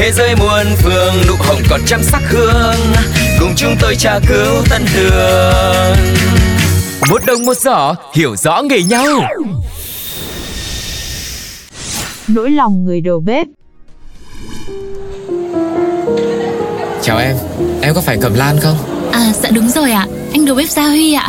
Thế giới muôn phương nụ hồng còn trăm sắc hương. Cùng chúng tôi tra cứu tân đường Một đồng một giỏ hiểu rõ nghề nhau. Nỗi lòng người đầu bếp. Chào em, em có phải Cẩm Lan không? À dạ đúng rồi ạ. Anh đầu bếp Gia Huy ạ.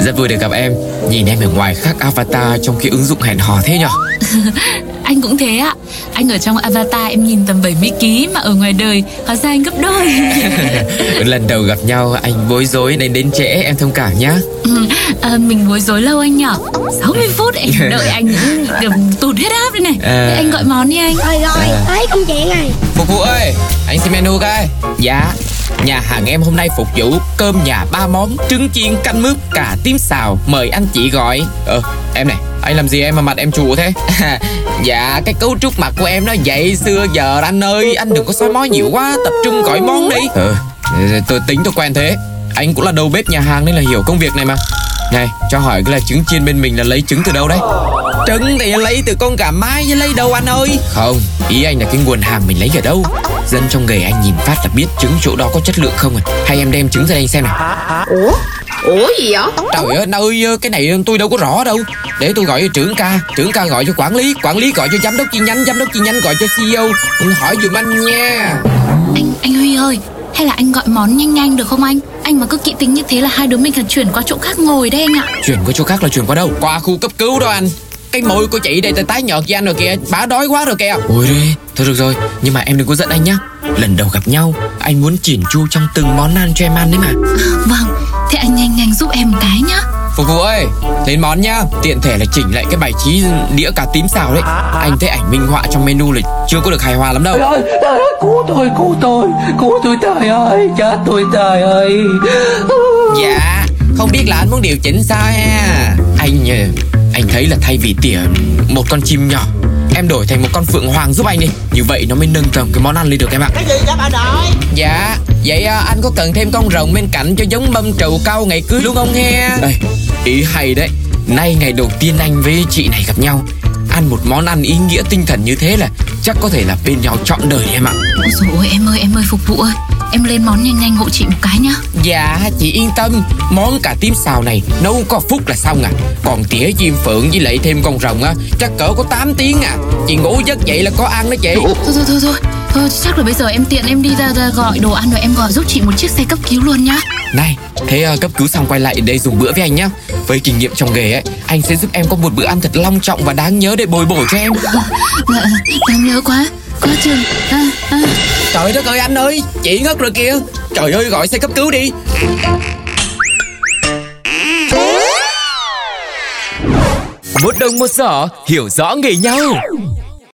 Rất vui được gặp em. Nhìn em ở ngoài khác avatar trong cái ứng dụng hẹn hò thế nhở Anh cũng thế ạ. Anh ở trong avatar em nhìn tầm 70kg Mà ở ngoài đời hóa ra anh gấp đôi. Lần đầu gặp nhau anh bối rối nên đến trễ em thông cảm nhá. À, Mình bối rối lâu anh nhở? 60 phút em đợi anh gần tụt hết áp đây này. À. Anh gọi món đi anh. Rồi rồi, tới công chuyện rồi Phục vụ ơi, anh xin menu coi. Dạ, nhà hàng em hôm nay phục vụ cơm nhà ba món Trứng chiên canh mướp, cà tím xào. Mời anh chị gọi. Ờ, em này, anh làm gì em mà mặt em chùa thế? Dạ, cái cấu trúc mặt của em nó vậy xưa giờ anh ơi. Anh đừng có soi mói nhiều quá, tập trung gọi món đi. Ờ, tôi tính tôi quen thế. Anh cũng là đầu bếp nhà hàng nên là hiểu công việc này mà. Này, cho hỏi cái là trứng chiên bên mình là lấy trứng từ đâu đấy? Trứng thì lấy từ con gà mái chứ lấy đâu anh ơi? Không, ý anh là cái nguồn hàng mình lấy ở đâu? Dân trong nghề anh nhìn phát là biết trứng chỗ đó có chất lượng không à? Hay em đem trứng ra đây anh xem nào Ủa? Ủa gì vậy? Trời ơi anh ơi cái này tôi đâu có rõ đâu. Để tôi gọi cho trưởng ca. Trưởng ca gọi cho quản lý. Quản lý gọi cho giám đốc chi nhánh. Giám đốc chi nhánh gọi cho CEO Hỏi dùm anh nha. Anh anh Huy ơi hay là anh gọi món nhanh nhanh được không anh? Anh mà cứ kỹ tính như thế là hai đứa mình cần chuyển qua chỗ khác ngồi đấy anh ạ. Chuyển qua chỗ khác là chuyển qua đâu? Qua khu cấp cứu đó anh cái môi của chị đây tái tái nhợt với anh rồi kìa. Bà đói quá rồi kìa. Ôi đi Thôi được rồi. Nhưng mà em đừng có giận anh nhá. Lần đầu gặp nhau Anh muốn chỉn chu trong từng món ăn cho em ăn đấy mà. Vâng Thế anh nhanh nhanh giúp em một cái nhá. Phục vụ ơi Lên món nhá. Tiện thể là chỉnh lại cái bài trí đĩa cà tím xào đấy. Anh thấy ảnh minh họa trong menu là chưa có được hài hòa lắm đâu. Trời ơi, trời ơi, cứu tôi, cứu tôi, cứu tôi trời ơi, chết tôi trời ơi. Dạ Không biết là anh muốn điều chỉnh sao ha. Anh Anh thấy là thay vì tỉa một con chim nhỏ Em đổi thành một con phượng hoàng giúp anh đi. Như vậy nó mới nâng tầm cái món ăn lên được em ạ. Cái gì vậy bà nội? Dạ Vậy à, anh có cần thêm con rồng bên cạnh cho giống mâm trầu cao ngày cưới luôn không he? Ê, Ý hay đấy. Nay ngày đầu tiên anh với chị này gặp nhau Ăn một món ăn ý nghĩa tinh thần như thế là Chắc có thể là bên nhau trọn đời em ạ. Ôi dồi ôi em ơi em ơi phục vụ ơi. Em lên món nhanh nhanh hộ chị một cái nhá. Dạ chị yên tâm. Món cà tím xào này nấu có phút là xong à Còn tỉa chim phượng với lại thêm con rồng á Chắc cỡ có 8 tiếng à Chị ngủ giấc dậy là có ăn đó chị. Thôi thôi thôi thôi Thôi chắc là bây giờ em tiện em đi ra, ra gọi đồ ăn rồi em gọi giúp chị một chiếc xe cấp cứu luôn nhá. Này thế uh, cấp cứu xong quay lại đây dùng bữa với anh nhá. Với kinh nghiệm trong nghề ấy Anh sẽ giúp em có một bữa ăn thật long trọng và đáng nhớ để bồi bổ cho em. Dạ em nhớ quá Quá trường à, à. Trời đất ơi anh ơi Chị ngất rồi kìa. Trời ơi gọi xe cấp cứu đi. Một đồng một giỏ hiểu rõ nghề nhau